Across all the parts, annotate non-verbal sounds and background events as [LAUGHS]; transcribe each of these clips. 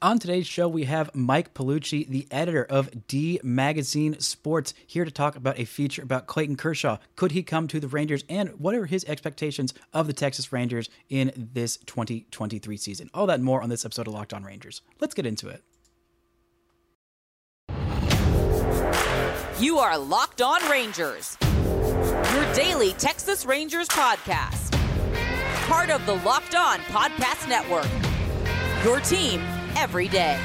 On today's show, we have Mike Piellucci, the editor of D Magazine Sports, here to talk about a feature about Clayton Kershaw. Could he come to the Rangers, and what are his expectations of the Texas Rangers in this 2023 season? All that and more on this episode of Locked On Rangers. Let's get into it. You are Locked On Rangers, your daily Texas Rangers podcast. Part of the Locked On Podcast Network. Your team every day.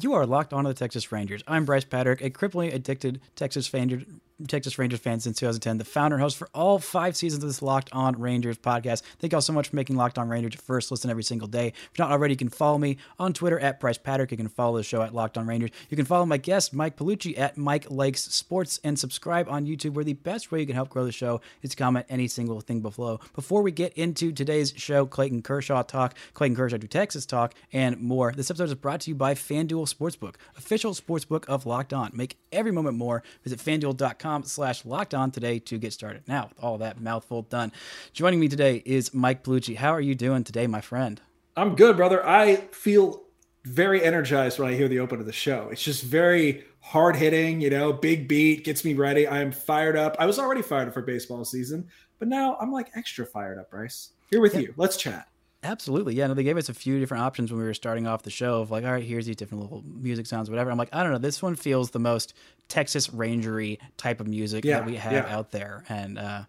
You are locked onto the Texas Rangers. I'm Brice Paterik, a cripplingly addicted Texas Ranger, Texas Rangers fan since 2010, the founder and host for all five seasons of this Locked On Rangers podcast. Thank you all so much for making Locked On Rangers your first listen every single day. If you're not already, you can follow me on Twitter at Brice Paterik. You can follow the show at Locked On Rangers. You can follow my guest, Mike Piellucci, at Mike Likes Sports, and subscribe on YouTube, where the best way you can help grow the show is to comment any single thing below. Before we get into today's show, Clayton Kershaw talk, Clayton Kershaw to Texas talk, and more, this episode is brought to you by FanDuel Sportsbook, official sportsbook of Locked On. Make every moment more. Visit fanduel.com slash locked on today to get started. Now, with all that mouthful done, joining me today is Mike Piellucci. How are you doing today, my friend? I'm good, brother. I feel very energized when I hear the open of the show. It's just very hard hitting, you know, big beat, gets me ready. I am fired up. I was already fired up for baseball season, but now I'm like extra fired up, Brice. Here with you. Let's chat. Absolutely. Yeah. No, they gave us a few different options when we were starting off the show of like, all right, here's these different little music sounds, whatever. I'm like, I don't know. This one feels the most Texas Rangery type of music Yeah, that we have yeah. out there. And uh,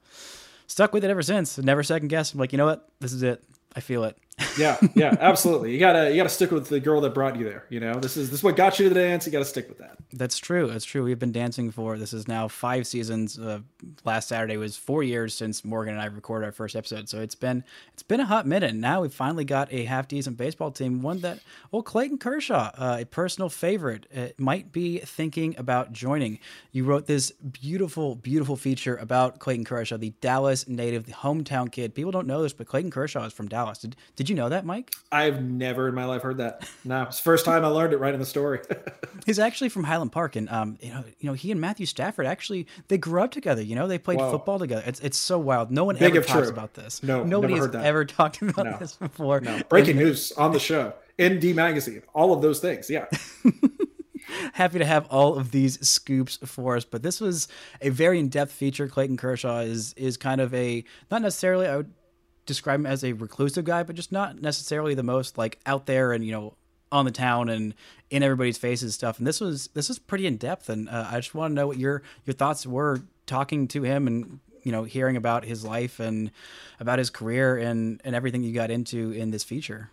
stuck with it ever since. Never second guessed. I'm like, you know what? This is it. I feel it. Yeah, yeah, absolutely. You gotta you gotta stick with the girl that brought you there. You know, this is this is what got you to the dance. You gotta stick with that. That's true. That's true. We've been dancing for this is now five seasons. Uh, last Saturday was four years since Morgan and I recorded our first episode. So it's been it's been a hot minute. And Now we've finally got a half decent baseball team. One that well, Clayton Kershaw, uh, a personal favorite, uh, might be thinking about joining. You wrote this beautiful, beautiful feature about Clayton Kershaw, the Dallas native, the hometown kid. People don't know this, but Clayton Kershaw is from Dallas. Did Did you know that, Mike? I've never in my life heard that. No, it's the first time I learned it right in the story. [LAUGHS] He's actually from Highland Park, and um, you know, you know, he and Matthew Stafford actually they grew up together. You know, they played Whoa. football together. It's it's so wild. No one Big ever talks true. about this. No, nobody has that. ever [LAUGHS] talked about No. this before. no, breaking news on the show in D magazine, all of those things. Yeah, [LAUGHS] Happy to have all of these scoops for us, but this was a very in depth feature. Clayton Kershaw is is kind of a not necessarily I would describe him as a reclusive guy, but just not necessarily the most like out there and you know on the town and in everybody's faces stuff. And this was this was pretty in depth, and uh, I just want to know what your your thoughts were talking to him and you know hearing about his life and about his career and and everything you got into in this feature.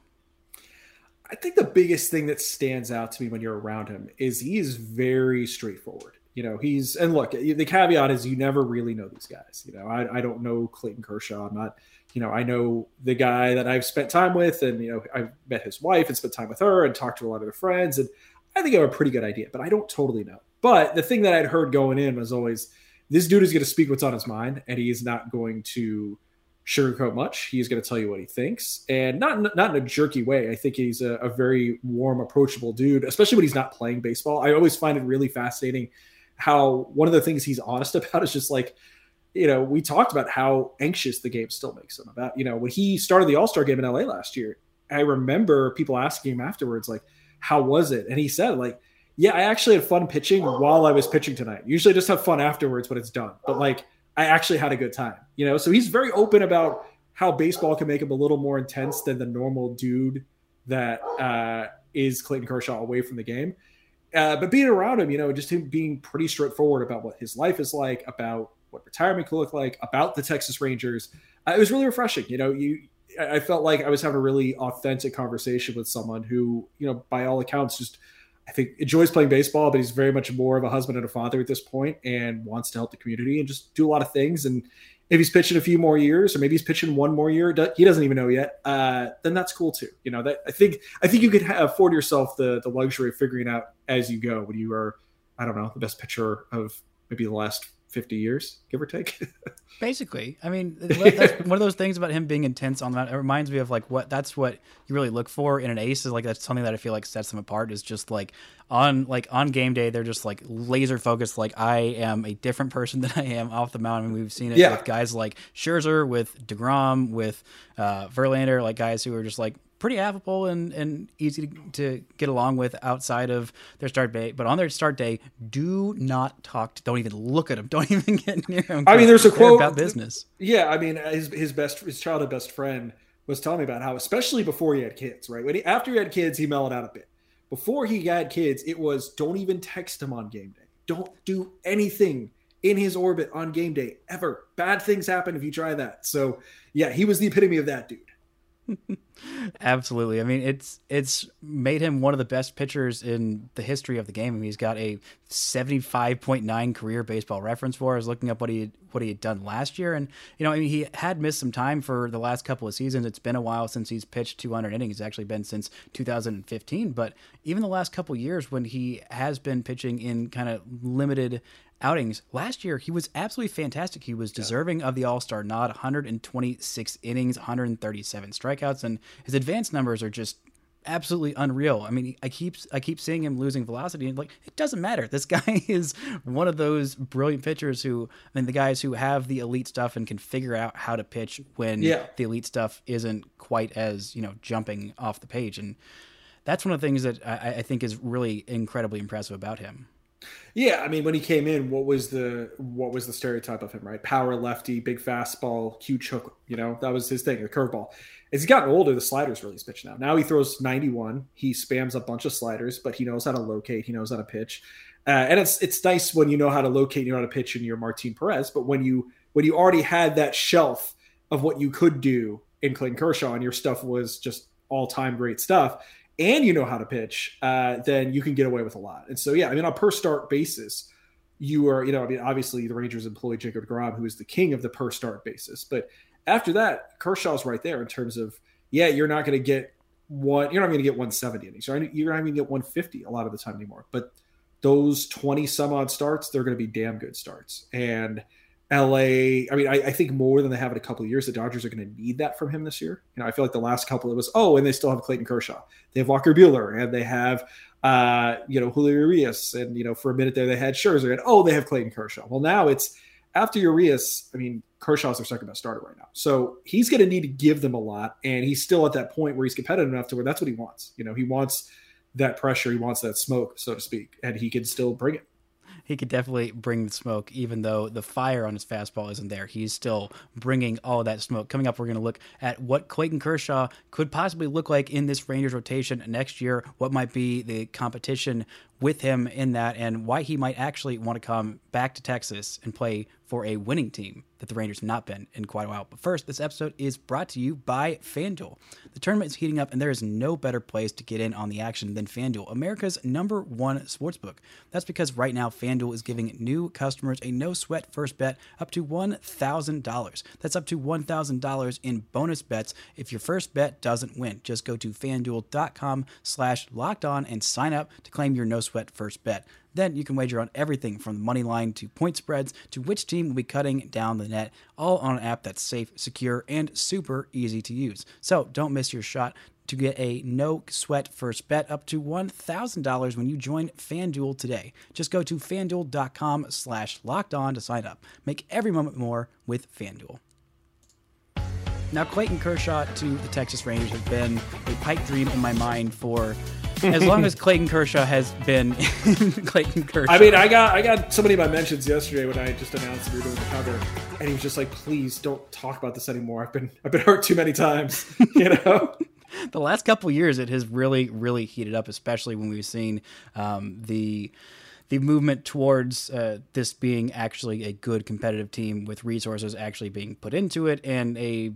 I think the biggest thing that stands out to me when you're around him is he is very straightforward. You know, he's and look, the caveat is you never really know these guys. You know, I, I don't know Clayton Kershaw. I'm not, you know, I know the guy that I've spent time with, and you know, I've met his wife and spent time with her and talked to a lot of their friends, and I think I have a pretty good idea, but I don't totally know. But the thing that I'd heard going in was always this dude is going to speak what's on his mind, and he is not going to sugarcoat much. He's going to tell you what he thinks, and not not in a jerky way. I think he's a, a very warm, approachable dude, especially when he's not playing baseball. I always find it really fascinating how one of the things he's honest [LAUGHS] about is just like, you know, we talked about how anxious the game still makes him. About you know when he started the All Star game in LA last year, I remember people asking him afterwards, like, how was it? And he said, like. Yeah, I actually had fun pitching while I was pitching tonight. Usually I just have fun afterwards when it's done. But like I actually had a good time. You know, so he's very open about how baseball can make him a little more intense than the normal dude that uh, is Clayton Kershaw away from the game. Uh, but being around him, you know, just him being pretty straightforward about what his life is like, about what retirement could look like, about the Texas Rangers, uh, it was really refreshing. You know, you I felt like I was having a really authentic conversation with someone who, you know, by all accounts, just I think enjoys playing baseball, but he's very much more of a husband and a father at this point and wants to help the community and just do a lot of things. And if he's pitching a few more years, or maybe he's pitching one more year, he doesn't even know yet. Uh, then that's cool too. You know, that I think I think you could afford yourself the the luxury of figuring out as you go when you are, I don't know, the best pitcher of maybe the last 50 years, give or take. [LAUGHS] Basically, I mean, [LAUGHS] that's one of those things about him being intense on that. It reminds me of like what that's what you really look for in an ace is like that's something that I feel like sets them apart is just like on like on game day they're just like laser focused. Like I am a different person [LAUGHS] than I am off the mound. I mean, we've seen it Yeah. with guys like Scherzer, with Degrom, with uh, Verlander, like guys who are just like pretty affable and, and easy to, to get along with outside of their start day. But on their start day, do not talk. To, don't even look at them. [LAUGHS] Don't even get near them. I mean, there's a quote- about business. Yeah, I mean, his his best his childhood best friend was telling me about how, especially before he had kids, right? When he, after he had kids, he mellowed out a bit. Before he had kids, it was don't even text him on game day. Don't do anything in his orbit on game day ever. Bad things happen if you try that. So, yeah, he was the epitome of that dude. Absolutely. I mean, it's it's made him one of the best pitchers in the history of the game. I mean, he's got a 75.9 career baseball reference for. I was looking up what he what he had done last year, and you know, I mean, he had missed some time for the last couple of seasons. It's been a while since he's pitched 200 innings. It's actually been since 2015. But even the last couple years, when he has been pitching in kind of limited outings. Last year, he was absolutely fantastic. He was deserving of the All Star nod 126 innings, 137 strikeouts, and his advanced numbers are just absolutely unreal. I mean, I keep I keep seeing him losing velocity, and like it doesn't matter. This [LAUGHS] guy is one of those brilliant pitchers who, I mean, the guys who have the elite stuff and can figure out how to pitch when Yeah. the elite stuff isn't quite as you know jumping off the page, and that's one of the things that I, I think is really incredibly impressive about him. Yeah, I mean, when he came in, what was the what was the stereotype of him, right? Power lefty, big fastball, huge hook. You know, that was his thing, the curveball. As he's gotten older, the sliders really pitch now. Now he throws 91. He spams a bunch of sliders, but he knows how to locate. He knows how to pitch, uh, and it's it's nice when you know how to locate, you know how to pitch, and you're Martin Perez. But when you when you already had that shelf of what you could do in Clayton Kershaw, and your stuff was just all time great stuff, and you know how to pitch, uh, then you can get away with a lot. And so, yeah, I mean, on a per start basis, you are, you know, I mean, obviously the Rangers employ Jacob Grom, who is the king of the per start basis. But after that, Kershaw's right there in terms of, yeah, you're not going to get one, you're not going to get 170 innings. You're not going to get 150 a lot of the time anymore. But those 20 some odd starts, they're going to be damn good starts. And LA, I mean, I, I think more than they have in a couple of years, the Dodgers are going to need that from him this year. You know, I feel like the last couple it was, oh, and they still have Clayton Kershaw. They have Walker Buehler and they have, uh, you know, Julio Urias. And, you know, for a minute there, they had Scherzer and, oh, they have Clayton Kershaw. Well, now it's after Urias, I mean, Kershaw's their second best starter right now. So he's going to need to give them a lot. And he's still at that point where he's competitive enough to where that's what he wants. You know, he wants that pressure, he wants that smoke, so to speak, and he can still bring it. He could definitely bring the smoke, even though the fire on his fastball isn't there. He's still bringing all that smoke. Coming up, we're going to look at what Clayton Kershaw could possibly look like in this Rangers rotation next year, what might be the competition with him in that, and why he might actually want to come back to Texas and play for a winning team that the Rangers have not been in quite a while. But first, this episode is brought to you by FanDuel. The tournament is heating up, and there is no better place to get in on the action than FanDuel, America's number one sportsbook. That's because right now, FanDuel is giving new customers a no sweat first bet up to $1,000. That's up to $1,000 in bonus bets if your first bet doesn't win. Just go to fanduel.com slash locked on and sign up to claim your no sweat first bet. Then you can wager on everything from the money line to point spreads to which team will be cutting down the net, all on an app that's safe, secure, and super easy to use. So don't miss your shot to get a no sweat first bet up to $1,000 when you join FanDuel today. Just go to fanduel.com slash locked on to sign up. Make every moment more with FanDuel. Now, Clayton Kershaw to the Texas Rangers has been a pipe dream in my mind for as long as [LAUGHS] Clayton Kershaw has been [LAUGHS] Clayton Kershaw. I mean, I got I got so many of my mentions yesterday when I just announced we were doing the cover, and he was just like, "Please don't talk about this anymore. I've been I've been hurt too many times." [LAUGHS] You know. the last couple of years, it has really, really heated up, especially when we've seen um, the the movement towards uh, this being actually a good competitive team with resources actually being put into it and a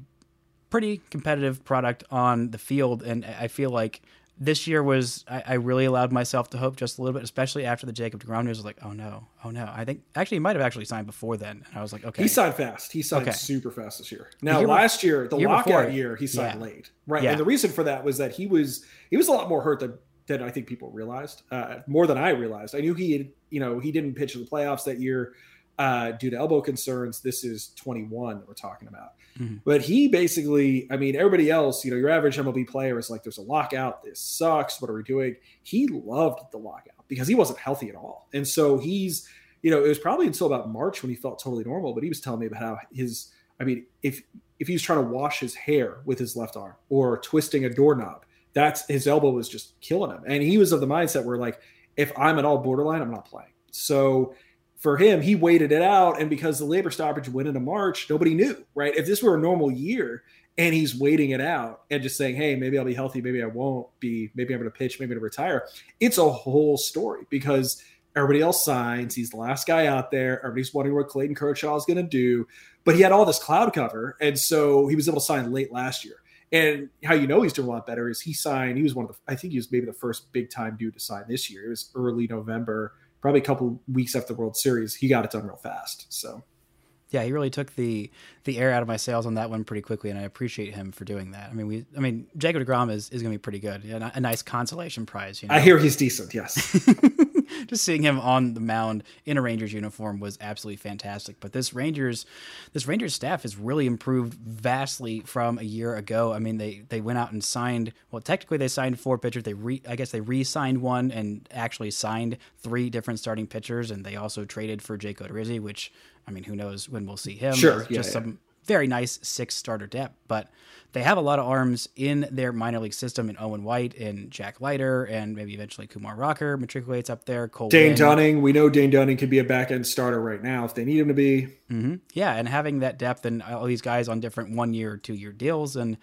pretty competitive product on the field. And I feel like this year was I, I really allowed myself to hope just a little bit, especially after the Jacob Degrom news. I was like, oh no, oh no. I think actually he might have actually signed before then, and I was like, okay, He signed fast. He signed Okay. super fast this year. Now year be- last year, the year lockout it- year, he signed yeah. late. Right. Yeah. And the reason for that was that he was he was a lot more hurt than than I think people realized. Uh, more than I realized. I knew he had, you know, he didn't pitch in the playoffs that year. Uh, due to elbow concerns. This is 21 that we're talking about. Mm-hmm. But he basically, I mean, everybody else, you know, your average MLB player is like, there's a lockout. This sucks. What are we doing? He loved the lockout because he wasn't healthy at all. And so he's, you know, it was probably until about March when he felt totally normal, but he was telling me about how his, I mean, if, if he was trying to wash his hair with his left arm or twisting a doorknob, that's his elbow was just killing him. And he was of the mindset where like, if I'm at all borderline, I'm not playing. So for him, he waited it out. And because the labor stoppage went into March, nobody knew, right? If this were a normal year and he's waiting it out and just saying, hey, maybe I'll be healthy, maybe I won't be, maybe I'm going to pitch, maybe I'm going to retire, it's a whole story because everybody else signs. He's the last guy out there. Everybody's wondering what Clayton Kershaw is going to do. But he had all this cloud cover. And so he was able to sign late last year. And how you know he's doing a lot better is he signed, he was one of the, I think he was maybe the first big time dude to sign this year. It was early November probably a couple weeks after the World Series, he got it done real fast. So yeah, he really took the the air out of my sails on that one pretty quickly, and I appreciate him for doing that. I mean, we, I mean, Jacob Degrom is, is going to be pretty good, a, a nice consolation prize. You know? I hear he's decent. Yes. [LAUGHS] [LAUGHS] Just seeing him on the mound in a Rangers uniform was absolutely fantastic. But this Rangers, this Rangers staff has really improved vastly from a year ago. I mean, they they went out and signed. Well, technically they signed four pitchers. They re, I guess they re-signed one and actually signed three different starting pitchers, and they also traded for Jake Odorizzi, which I mean, who knows when we'll see him? Sure, yeah, just yeah. some very nice six starter depth, but they have a lot of arms in their minor league system in Owen White and Jack Leiter and maybe eventually Kumar Rocker matriculates up there. Cole Dane Winn. Dunning, we know Dane Dunning could be a back end starter right now if they need him to be. Mm-hmm. Yeah, and having that depth and all these guys on different one year, two year deals, and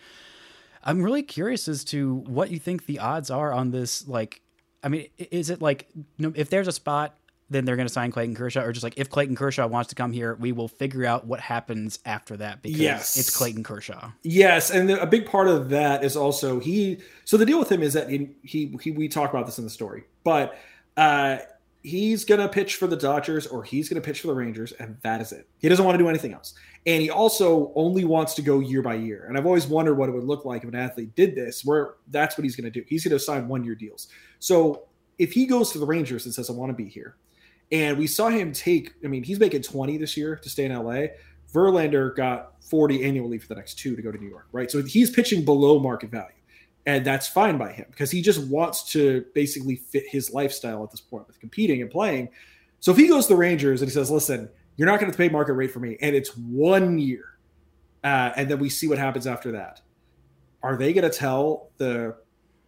I'm really curious as to what you think the odds are on this. Like, I mean, is it like if there's a spot then they're going to sign Clayton Kershaw, or just like if Clayton Kershaw wants to come here, we will figure out what happens after that because yes. it's Clayton Kershaw. Yes, and a big part of that is also he. So the deal with him is that he he, he we talk about this in the story, but uh, he's going to pitch for the Dodgers or he's going to pitch for the Rangers, and that is it. He doesn't want to do anything else, and he also only wants to go year by year. And I've always wondered what it would look like if an athlete did this, where that's what he's going to do. He's going to sign one year deals. So if he goes to the Rangers and says, "I want to be here." And we saw him take, I mean, he's making 20 this year to stay in LA. Verlander got 40 annually for the next two to go to New York, right? So he's pitching below market value. And that's fine by him because he just wants to basically fit his lifestyle at this point with competing and playing. So if he goes to the Rangers and he says, listen, you're not going to pay market rate for me, and it's one year, uh, and then we see what happens after that. Are they going to tell the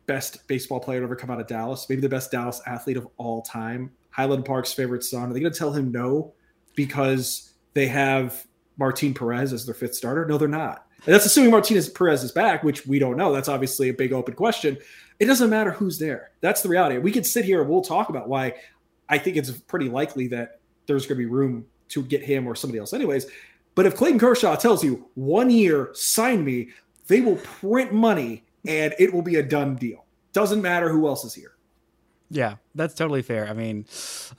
best baseball player to ever come out of Dallas, maybe the best Dallas athlete of all time, Highland Park's favorite son. Are they going to tell him no because they have Martin Perez as their fifth starter? No, they're not. And that's assuming Martinez Perez is back, which we don't know. That's obviously a big open question. It doesn't matter who's there. That's the reality. We could sit here and we'll talk about why I think it's pretty likely that there's going to be room to get him or somebody else, anyways. But if Clayton Kershaw tells you one year, sign me, they will print money and it will be a done deal. Doesn't matter who else is here. Yeah, that's totally fair. I mean,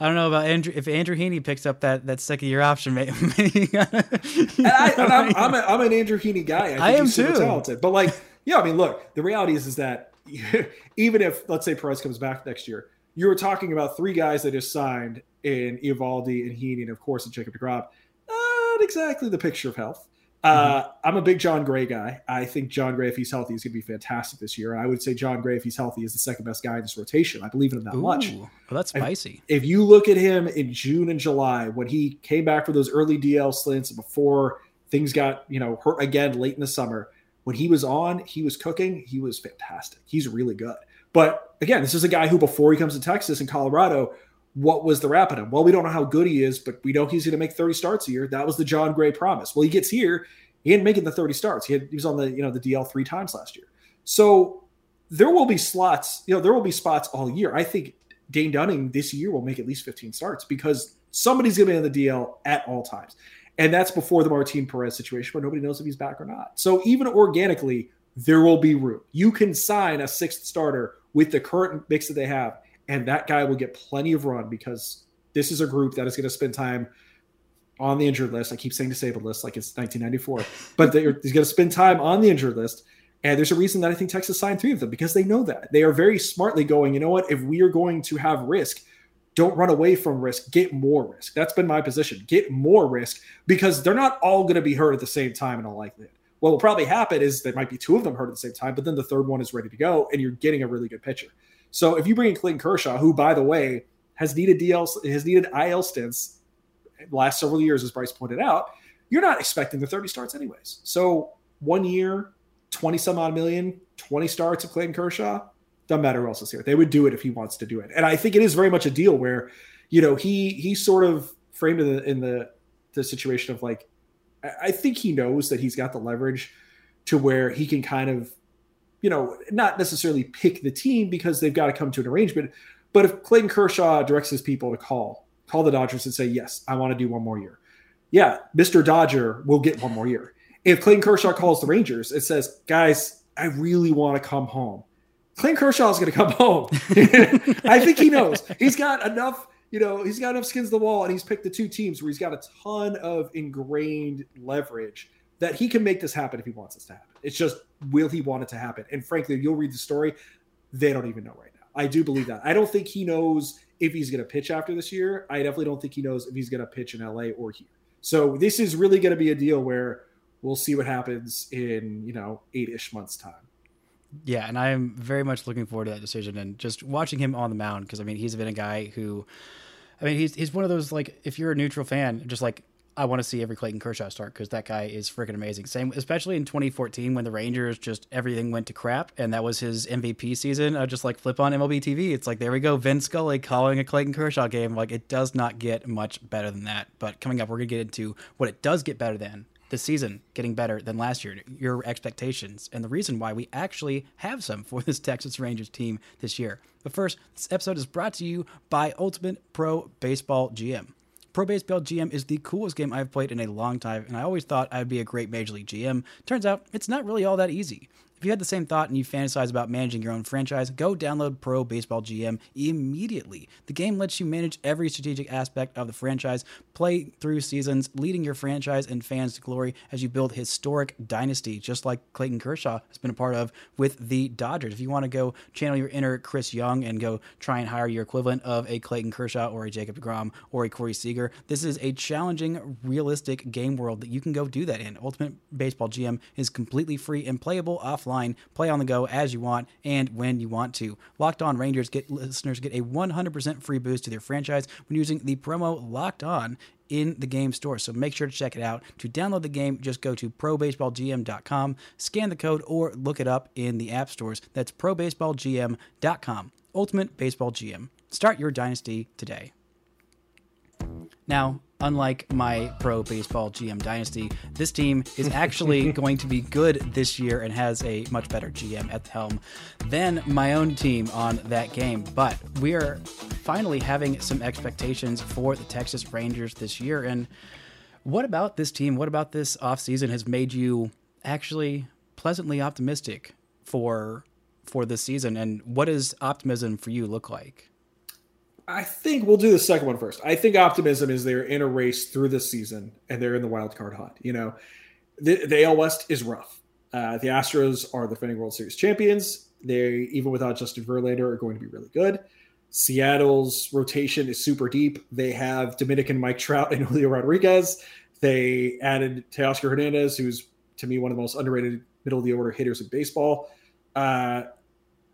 I don't know about Andrew. If Andrew Heaney picks up that that second year option, [LAUGHS] maybe. and I, am I'm, a, I'm an Andrew Heaney guy. I, think I am he's too. Talented, but like, yeah, I mean, look, the reality is is that [LAUGHS] even if let's say Perez comes back next year, you were talking about three guys that just signed in Eovaldi and Heaney, and of course, in Jacob Degrom. Not exactly the picture of health. Uh, mm-hmm. I'm a big Jon Gray guy. I think Jon Gray, if he's healthy, is going to be fantastic this year. I would say Jon Gray, if he's healthy, is the second best guy in this rotation. I believe in him that Ooh, much. Well, that's spicy. If, if you look at him in June and July, when he came back for those early DL slints before things got you know hurt again late in the summer, when he was on, he was cooking. He was fantastic. He's really good. But again, this is a guy who, before he comes to Texas and Colorado, what was the rap on him? Well, we don't know how good he is, but we know he's going to make 30 starts a year. That was the Jon Gray promise. Well, he gets here he didn't make it the 30 starts. He, had, he was on the you know the DL three times last year. So there will be slots. You know there will be spots all year. I think Dane Dunning this year will make at least 15 starts because somebody's going to be on the DL at all times, and that's before the Martin Perez situation where nobody knows if he's back or not. So even organically, there will be room. You can sign a sixth starter with the current mix that they have, and that guy will get plenty of run because this is a group that is going to spend time on the injured list. I keep saying disabled list like it's 1994, [LAUGHS] but he's going to spend time on the injured list. And there's a reason that I think Texas signed three of them because they know that they are very smartly going. You know what? If we are going to have risk, don't run away from risk, get more risk. That's been my position. Get more risk because they're not all going to be hurt at the same time in all likelihood. What will probably happen is there might be two of them hurt at the same time, but then the third one is ready to go and you're getting a really good pitcher. So if you bring in Clayton Kershaw, who by the way has needed DL has needed IL stints last several years, as Brice pointed out, you're not expecting the 30 starts anyways. So one year, 20 some odd million, 20 starts of Clayton Kershaw, doesn't matter who else is here. They would do it if he wants to do it. And I think it is very much a deal where, you know, he he sort of framed in the in the the situation of like, I think he knows that he's got the leverage to where he can kind of, you know, not necessarily pick the team because they've got to come to an arrangement. But if Clayton Kershaw directs his people to call, call the Dodgers and say, yes, I want to do one more year. Yeah, Mr. Dodger will get one more year. If Clayton Kershaw calls the Rangers, it says, guys, I really want to come home Clayton Kershaw is going to come home. [LAUGHS] I think he knows. He's got enough, you know, he's got enough skins the wall, and he's picked the two teams where he's got a ton of ingrained leverage that he can make this happen if he wants this to happen. It's just, will he want it to happen? And frankly, you'll read the story, they don't even know right now. I do believe that. I don't think he knows if he's going to pitch after this year. I definitely don't think he knows if he's going to pitch in LA or here. So this is really going to be a deal where we'll see what happens in, you know, eight ish months' time. Yeah, and I'm very much looking forward to that decision and just watching him on the mound because I mean he's been a guy who, I mean he's he's one of those like if you're a neutral fan, just like I want to see every Clayton Kershaw start because that guy is freaking amazing. Same, especially in 2014 when the Rangers just everything went to crap, and that was his MVP season. I just like flip on MLB TV. It's like there we go, Vin Scully calling a Clayton Kershaw game. Like it does not get much better than that. But coming up, we're gonna get into what it does get better than, this season getting better than last year, your expectations, and the reason why we actually have some for this Texas Rangers team this year. But first, this episode is brought to you by Ultimate Pro Baseball GM. Pro Baseball GM is the coolest game I've played in a long time, and I always thought I'd be a great Major League GM. Turns out it's not really all that easy. If you had the same thought and you fantasize about managing your own franchise, go download Pro Baseball GM immediately. The game lets you manage every strategic aspect of the franchise, play through seasons, leading your franchise and fans to glory as you build historic dynasty, just like Clayton Kershaw has been a part of with the Dodgers. If you want to go channel your inner Chris Young and go try and hire your equivalent of a Clayton Kershaw or a Jacob DeGrom or a Corey Seager, this is a challenging, realistic game world that you can go do that in. Ultimate Baseball GM is completely free and playable offline offline, play on the go as you want and when you want to. Locked On Rangers get listeners get a 100% free boost to their franchise when using the promo Locked On in the game store. So make sure to check it out. To download the game, just go to probaseballgm.com, scan the code, or look it up in the app stores. That's probaseballgm.com. Ultimate Baseball GM. Start your dynasty today. Now, unlike my pro baseball GM dynasty, this team is actually [LAUGHS] going to be good this year and has a much better GM at the helm than my own team on that game. But we are finally having some expectations for the Texas Rangers this year. And what about this team? What about this offseason has made you actually pleasantly optimistic for for this season? And what does optimism for you look like? I think we'll do the second one first. I think optimism is they're in a race through this season and they're in the wild card hunt. You know, the, the AL West is rough. Uh, the Astros are the defending World Series champions. They, even without Justin Verlander, are going to be really good. Seattle's rotation is super deep. They have Dominican Mike Trout and [LAUGHS] Julio Rodriguez. They added Teoscar Hernandez, who's to me one of the most underrated middle of the order hitters in baseball. Uh,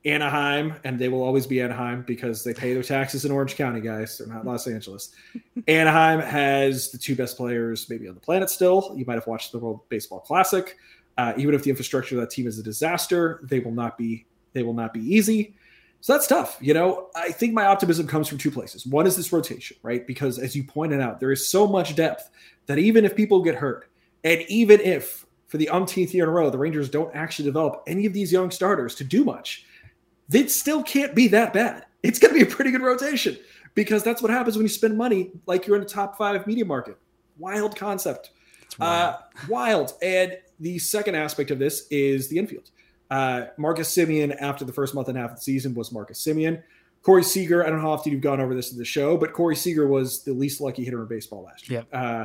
Anaheim, and they will always be Anaheim because they pay their taxes in Orange County, guys. They're not Los Angeles. [LAUGHS] Anaheim has the two best players maybe on the planet still. You might have watched the World Baseball Classic. Uh, even if the infrastructure of that team is a disaster, they will not be they will not be easy. So that's tough. You know, I think my optimism comes from two places. One is this rotation, right? Because as you pointed out, there is so much depth that even if people get hurt, and even if for the umpteenth year in a row, the Rangers don't actually develop any of these young starters to do much, it still can't be that bad. It's going to be a pretty good rotation because that's what happens when you spend money like you're in a top five media market. Wild concept. Wild. Uh, wild. And the second aspect of this is the infield. Uh, Marcus Semien, after the first month and a half of the season, was Marcus Semien. Corey Seager, I don't know how often you've gone over this in the show, but Corey Seager was the least lucky hitter in baseball last year. Yep. Uh,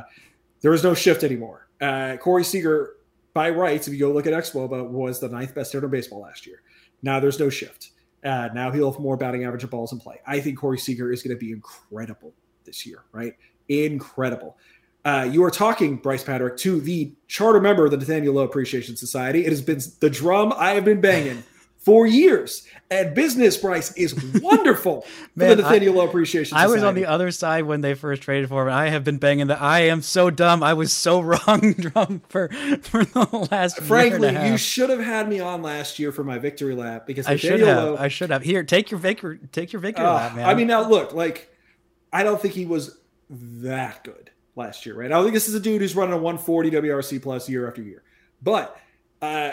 there was no shift anymore. Uh, Corey Seager, by rights, if you go look at Xwoba, was the ninth best hitter in baseball last year. Now there's no shift. Uh, now he'll have more batting average of balls in play. I think Corey Seager is going to be incredible this year, right? Incredible. Uh, you are talking, Brice Paterik, to the charter member of the Nathaniel Lowe Appreciation Society. It has been the drum I have been banging for years. And business price is [LAUGHS] wonderful Man, for the Nathaniel Lowe Appreciation Society. I was on the other side when they first traded for him. I have been banging the I am so dumb. I was so [LAUGHS] wrong drum for, for the last Frankly, you should have had me on last year for my victory lap because Nathaniel I should have. Lowe, I should have. Here, take your victory take your victory uh, lap, man. I mean now look, like I don't think he was that good last year, right? I don't think this is a dude who's running a 140 WRC plus year after year. But uh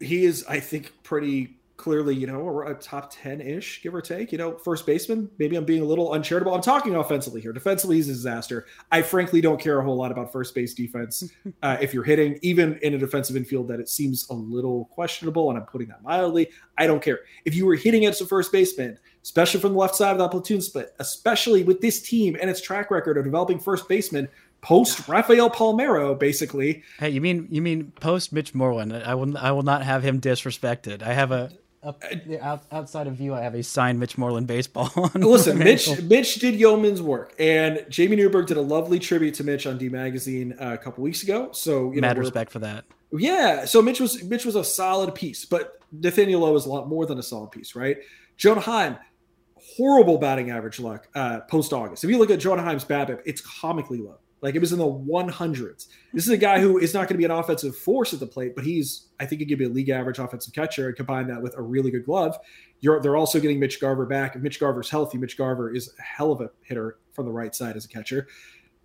he is, I think, pretty clearly, you know, we're a top 10 ish, give or take. You know, first baseman, maybe I'm being a little uncharitable. I'm talking offensively here. Defensively, he's a disaster. I frankly don't care a whole lot about first base defense. [LAUGHS] Uh, if you're hitting, even in a defensive infield that it seems a little questionable, and I'm putting that mildly, I don't care. If you were hitting as a first baseman, especially from the left side of that platoon split, especially with this team and its track record of developing first baseman post Rafael Palmeiro, basically. Hey, you mean you mean post Mitch Moreland? I will I will not have him disrespected. I have a up, out, outside of you, I have a signed Mitch Moreland baseball. [LAUGHS] On Listen, Mitch Mitch did yeoman's work, and Jamie Newberg did a lovely tribute to Mitch on D Magazine uh, a couple weeks ago. So you mad know, respect for that. Yeah, so Mitch was Mitch was a solid piece, but Nathaniel Lowe is a lot more than a solid piece, right? Jonah Heim, horrible batting average luck uh, post August. If you look at Jonah Heim's BABIP, it's comically low. Like it was in the 100s. This is a guy who is not going to be an offensive force at the plate, but he's, I think, he could be a league average offensive catcher and combine that with a really good glove. You're, they're also getting Mitch Garver back. If Mitch Garver's healthy, Mitch Garver is a hell of a hitter from the right side as a catcher.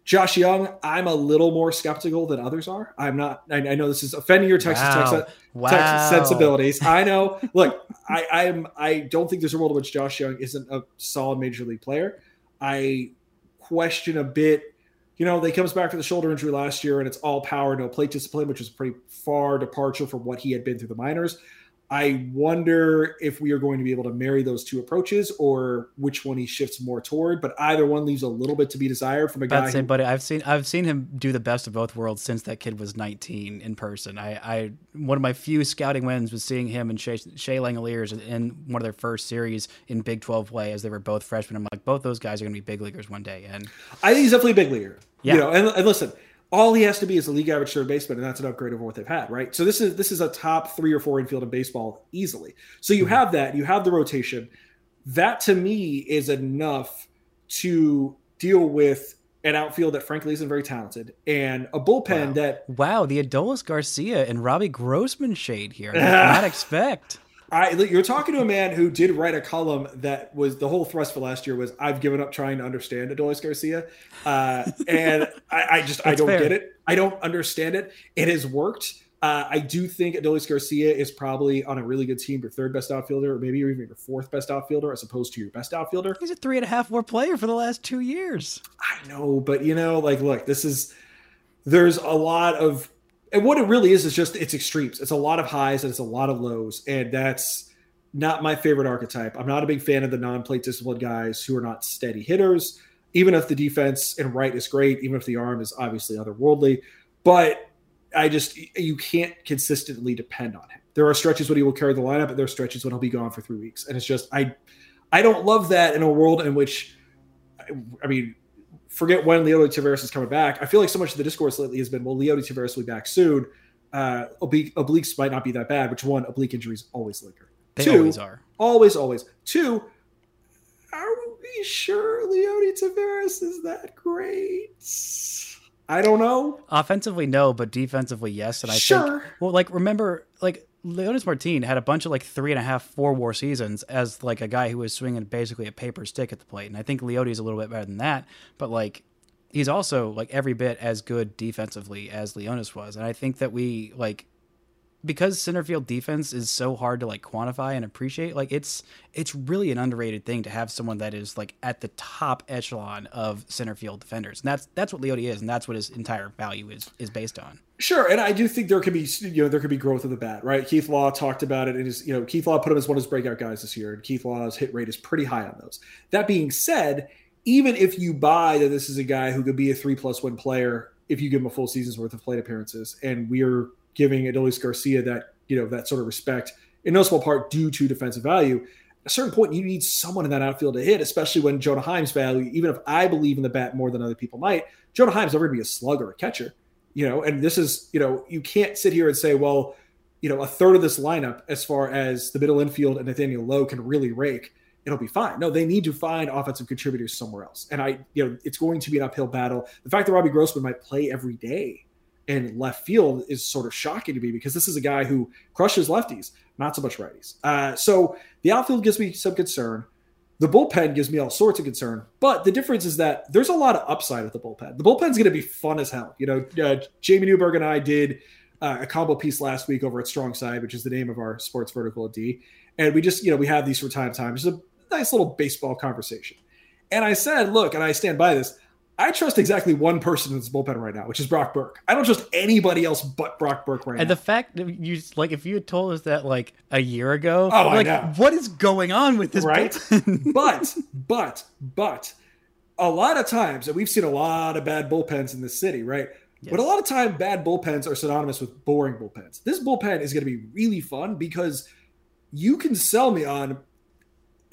Josh Jung, I'm a little more skeptical than others are. I'm not. I, I know this is offending your Texas, wow. Texas, wow. Texas sensibilities. I know. Look, I, I'm. I don't think there's a world in which Josh Jung isn't a solid major league player. I question a bit you know, he comes back to the shoulder injury last year and it's all power, no plate discipline, which is a pretty far departure from what he had been through the minors. I wonder if we are going to be able to marry those two approaches or which one he shifts more toward. But either one leaves a little bit to be desired from a guy. Say, who, buddy, I've seen I've seen him do the best of both worlds since that kid was 19 in person. I, I one of my few scouting wins was seeing him and Shea, Shea Langeliers in one of their first series in Big 12 play as they were both freshmen. I'm like, both those guys are going to be big leaguers one day. And I think he's definitely a big leaguer. Yeah. You know, and, and listen, all he has to be is a league average third baseman, and that's an upgrade over what they've had, right? So this is this is a top three or four infield in baseball easily. So you mm-hmm. have that, you have the rotation. That to me is enough to deal with an outfield that frankly isn't very talented and a bullpen wow. that wow the Adolis Garcia and Robbie Grossman shade here. I did [LAUGHS] not expect. I, you're talking to a man who did write a column that was the whole thrust for last year was I've given up trying to understand Adolis Garcia, uh, and I, I just I don't fair. get it. I don't understand it. It has worked. Uh, I do think Adolis Garcia is probably on a really good team, your third best outfielder, or maybe even your fourth best outfielder, as opposed to your best outfielder. He's a three and a half war player for the last two years. I know, but you know, like, look, this is there's a lot of and what it really is is just it's extremes. It's a lot of highs and it's a lot of lows, and that's not my favorite archetype. I'm not a big fan of the non-plate disciplined guys who are not steady hitters. Even if the defense and right is great, even if the arm is obviously otherworldly, but I just you can't consistently depend on him. There are stretches when he will carry the lineup, but there are stretches when he'll be gone for three weeks, and it's just I I don't love that in a world in which I mean forget when Leody Taveras is coming back. I feel like so much of the discourse lately has been, well, Leody Taveras will be back soon. Uh, oblique, obliques might not be that bad, which one, oblique injuries always linger. They Two, always are. Always, always. Two, are we sure Leody Taveras is that great? I don't know. Offensively, no, but defensively, yes. And I sure. think, well, like, remember, like, Leonys Martin had a bunch of like three and a half, four war seasons as like a guy who was swinging basically a paper stick at the plate. And I think Leody's a little bit better than that, but like he's also like every bit as good defensively as Leonys was. And I think that we like because center field defense is so hard to like quantify and appreciate like it's it's really an underrated thing to have someone that is like at the top echelon of center field defenders. And that's that's what Leody is and that's what his entire value is is based on. Sure and i do think there could be you know there could be growth of the bat right? Keith law talked about it and his you know keith law put him as one of his breakout guys this year and keith law's hit rate is pretty high on those. That being said even if you buy that this is a guy who could be a three plus one player if you give him a full season's worth of plate appearances and we're giving Adolis Garcia that you know that sort of respect in no small part due to defensive value. a certain point, you need someone in that outfield to hit, especially when Jonah Heim's value, even if I believe in the bat more than other people might, Jonah Heim's never going to be a slugger, or a catcher, you know, and this is, you know, you can't sit here and say, well, you know, a third of this lineup, as far as the middle infield and Nathaniel Lowe can really rake, it'll be fine. No, they need to find offensive contributors somewhere else. And I, you know, it's going to be an uphill battle. The fact that Robbie Grossman might play every day in left field is sort of shocking to me because this is a guy who crushes lefties, not so much righties. Uh, so the outfield gives me some concern. The bullpen gives me all sorts of concern, but the difference is that there's a lot of upside with the bullpen. The bullpen's going to be fun as hell. You know, uh, Jamie Newberg and I did uh, a combo piece last week over at Strong Side, which is the name of our sports vertical at D, and we just you know we have these for time to time. It's a nice little baseball conversation. And I said, look, and I stand by this. I trust exactly one person in this bullpen right now, which is Brock Burke. I don't trust anybody else but Brock Burke right and now. And the fact that you like, if you had told us that like a year ago, oh, like, I know. what is going on with this? Right, [LAUGHS] but but but a lot of times, and we've seen a lot of bad bullpens in this city, right? Yes. But a lot of time, bad bullpens are synonymous with boring bullpens. This bullpen is going to be really fun because you can sell me on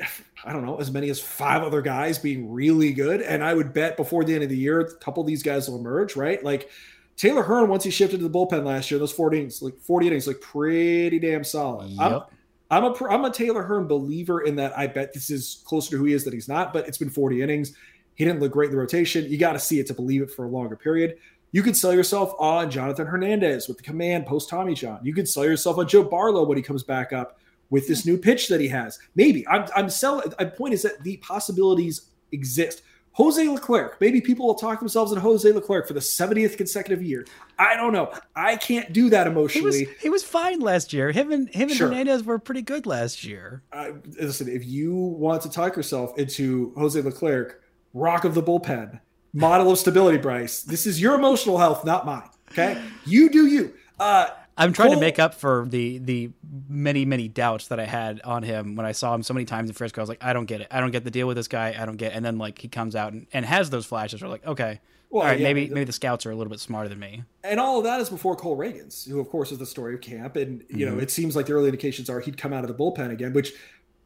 [SIGHS] I don't know, as many as five other guys being really good. And I would bet before the end of the year, a couple of these guys will emerge, right? Like Taylor Hearn, once he shifted to the bullpen last year, those 40 innings, like 40 innings, like pretty damn solid. Yep. I'm, I'm a I'm a Taylor Hearn believer in that. I bet this is closer to who he is than he's not, but it's been 40 innings. He didn't look great in the rotation. You got to see it to believe it for a longer period. You could sell yourself on Jonathan Hernandez with the command post Tommy John. You could sell yourself on Joe Barlow when he comes back up with this new pitch that he has. Maybe I'm, I'm selling. My point is that the possibilities exist. Jose Leclerc. Maybe people will talk themselves into Jose Leclerc for the 70th consecutive year. I don't know. I can't do that emotionally. He was, he was fine last year. Him and him and sure. Hernandez were pretty good last year. Uh, listen, if you want to talk yourself into Jose Leclerc, rock of the bullpen, model of stability, Brice, this is your emotional health, not mine. Okay, you do you. Uh, I'm trying Cole, to make up for the the many many doubts that I had on him when I saw him so many times in Frisco. I was like, I don't get it. I don't get the deal with this guy. I don't get. It. And then like he comes out and, and has those flashes. We're like, okay, well, all right, yeah, maybe the, maybe the scouts are a little bit smarter than me. And all of that is before Cole Ragans, who of course is the story of camp. And you mm-hmm. know, it seems like the early indications are he'd come out of the bullpen again, which.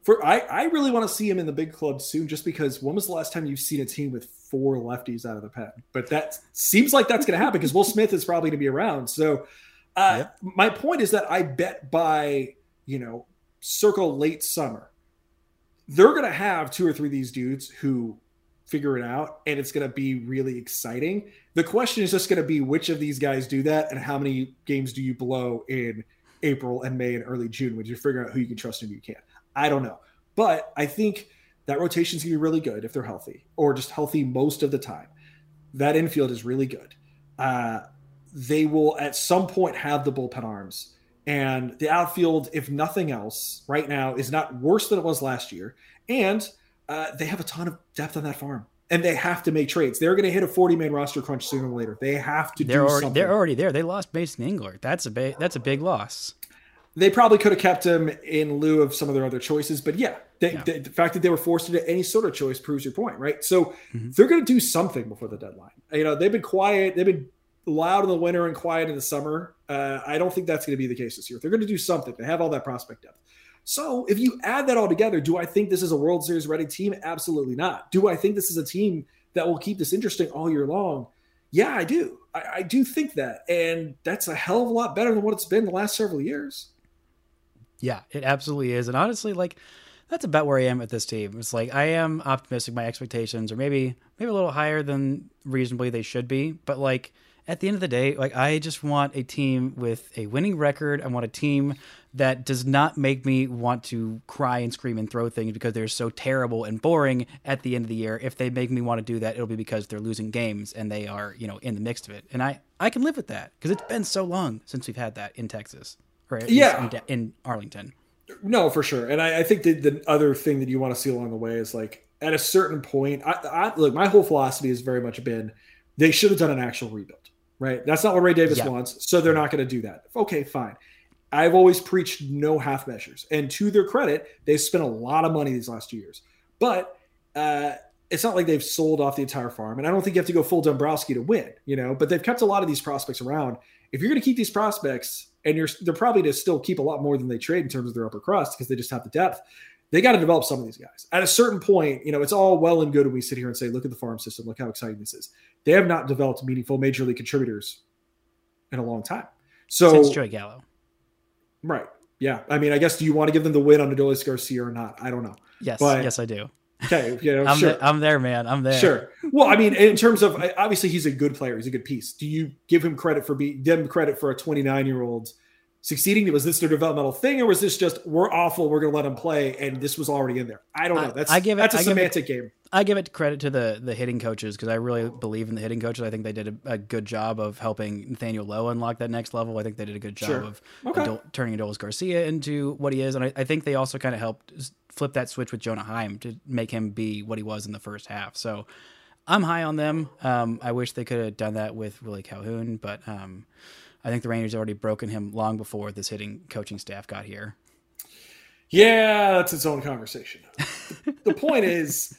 For, I, I really want to see him in the big club soon just because when was the last time you've seen a team with four lefties out of the pen? But that seems like that's going to happen because Will Smith is probably going to be around. So uh, yep. My point is that I bet by, you know, circle late summer, they're going to have two or three of these dudes who figure it out and it's going to be really exciting. The question is just going to be which of these guys do that and how many games do you blow in April and May and early June when you're figuring out who you can trust and who you can't. I don't know. But I think that rotation is going to be really good if they're healthy or just healthy most of the time. That infield is really good. Uh, they will at some point have the bullpen arms. And the outfield, if nothing else, right now is not worse than it was last year. And uh, they have a ton of depth on that farm. And they have to make trades. They're going to hit a 40 man roster crunch sooner or later. They have to they're do already, something. They're already there. They lost Mason Englert. That's a big, that's a big loss. They probably could have kept him in lieu of some of their other choices. But yeah, they, yeah. They, the fact that they were forced into any sort of choice proves your point, right? So mm-hmm. they're going to do something before the deadline. You know, they've been quiet. They've been loud in the winter and quiet in the summer. Uh, I don't think that's going to be the case this year. They're going to do something. They have all that prospect depth. So if you add that all together, do I think this is a World Series ready team? Absolutely not. Do I think this is a team that will keep this interesting all year long? Yeah, I do. I, I do think that. And that's a hell of a lot better than what it's been the last several years. Yeah, it absolutely is. And honestly, like, that's about where I am at this team. It's like I am optimistic. My expectations are maybe maybe a little higher than reasonably they should be, but like at the end of the day, like I just want a team with a winning record. I want a team that does not make me want to cry and scream and throw things because they're so terrible and boring at the end of the year. If they make me want to do that, it'll be because they're losing games and they are, you know, in the mix of it. And I I can live with that because it's been so long since we've had that in Texas or yeah. in, in, Arlington. No, for sure. And I, I think that the other thing that you want to see along the way is like at a certain point, I, I look, my whole philosophy has very much been they should have done an actual rebuild right? That's not what Ray Davis yeah. wants. So they're not going to do that. Okay, fine. I've always preached no half measures. And to their credit, they've spent a lot of money these last two years. But uh, it's not like they've sold off the entire farm. And I don't think you have to go full Dombrowski to win, you know, but they've kept a lot of these prospects around. If you're going to keep these prospects, and you're they're probably to still keep a lot more than they trade in terms of their upper crust because they just have the depth. They got to develop some of these guys. At a certain point, you know, it's all well and good when we sit here and say, look at the farm system, look how exciting this is. They have not developed meaningful major league contributors in a long time. So Since Joey Gallo. Right. Yeah. I mean, I guess do you want to give them the win on Adolis Garcia or not? I don't know. Yes, But- yes, I do. Okay. You know, [LAUGHS] I'm, sure. there, I'm there, man. I'm there. Sure. Well, I mean, in terms of obviously he's a good player. He's a good piece. Do you give him credit for being them credit for a 29 year old succeeding? Was this their developmental thing, or was this just we're awful, we're going to let them play, and this was already in there? I don't know. That's I give it- that's a I give it- semantic game. I give it credit to the the hitting coaches because I really believe in the hitting coaches. I think they did a, a good job of helping Nathaniel Lowe unlock that next level. I think they did a good job Sure. of Okay. Adol- turning Adolis Garcia into what he is, and I, I think they also kind of helped flip that switch with Jonah Heim to make him be what he was in the first half. So I'm high on them. Um, I wish they could have done that with Willie Calhoun, but um, I think the Rangers already broken him long before this hitting coaching staff got here. Yeah, that's its own conversation. the point is,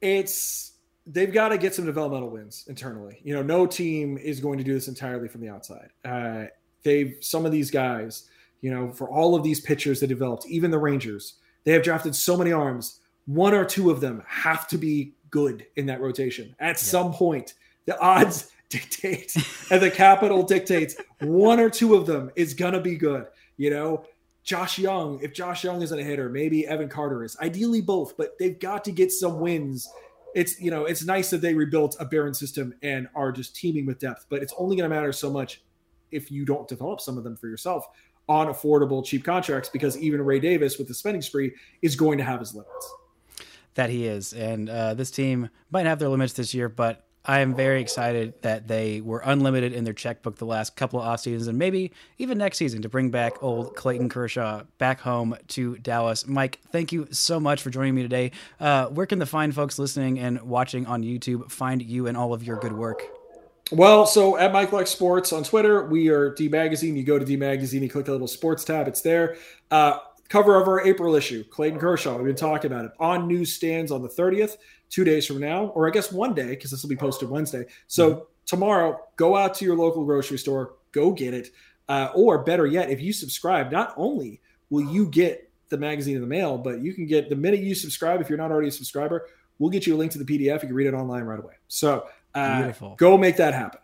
it's they've got to get some developmental wins internally. You know, no team is going to do this entirely from the outside. Uh, they've some of these guys, you know, for all of these pitchers they developed, even the Rangers, they have drafted so many arms. One or two of them have to be good in that rotation at some point. The odds dictate and the capital dictates one or two of them is gonna be good. You know, Josh Jung, if Josh Jung isn't a hitter, maybe Evan Carter is. Ideally both, but they've got to get some wins. It's you know, it's nice that they rebuilt a barren system and are just teeming with depth, but it's only going to matter so much if you don't develop some of them for yourself on affordable, cheap contracts. Because even Ray Davis with the spending spree is going to have his limits. that he is. And uh, this team might have their limits this year, but I am very excited that they were unlimited in their checkbook the last couple of off seasons and maybe even next season to bring back old Clayton Kershaw back home to Dallas. Mike, thank you so much for joining me today. Uh, where can the fine folks listening and watching on YouTube find you and all of your good work? Well, so at Mike Lex Sports on Twitter, we are D Magazine. You go to D Magazine, you click the little sports tab, it's there. Uh, cover of our April issue, Clayton Kershaw. We've been talking about it on newsstands on the 30th, two days from now, or I guess one day, because this will be posted Wednesday. So tomorrow, go out to your local grocery store, go get it. Uh, or better yet, if you subscribe, not only will you get the magazine in the mail, but you can get the minute you subscribe, if you're not already a subscriber, we'll get you a link to the PDF. You can read it online right away. So uh, Beautiful. go make that happen.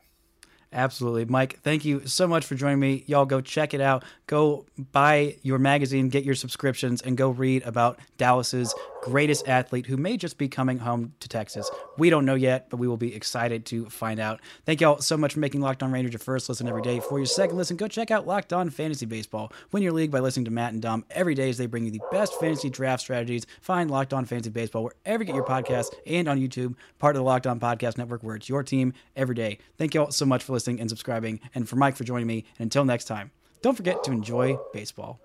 Absolutely. Mike, thank you so much for joining me. Y'all go check it out. Go buy your magazine, get your subscriptions, and go read about Dallas's greatest athlete who may just be coming home to Texas. We don't know yet, but we will be excited to find out. Thank y'all so much for making Locked On Rangers your first listen every day. For your second listen, go check out Locked On Fantasy Baseball. Win your league by listening to Matt and Dom every day as they bring you the best fantasy draft strategies. Find Locked On Fantasy Baseball wherever you get your podcasts and on YouTube, part of the Locked On Podcast Network, where it's your team every day. Thank y'all so much for listening and subscribing, and for Mike for joining me. And until next time, don't forget to enjoy baseball.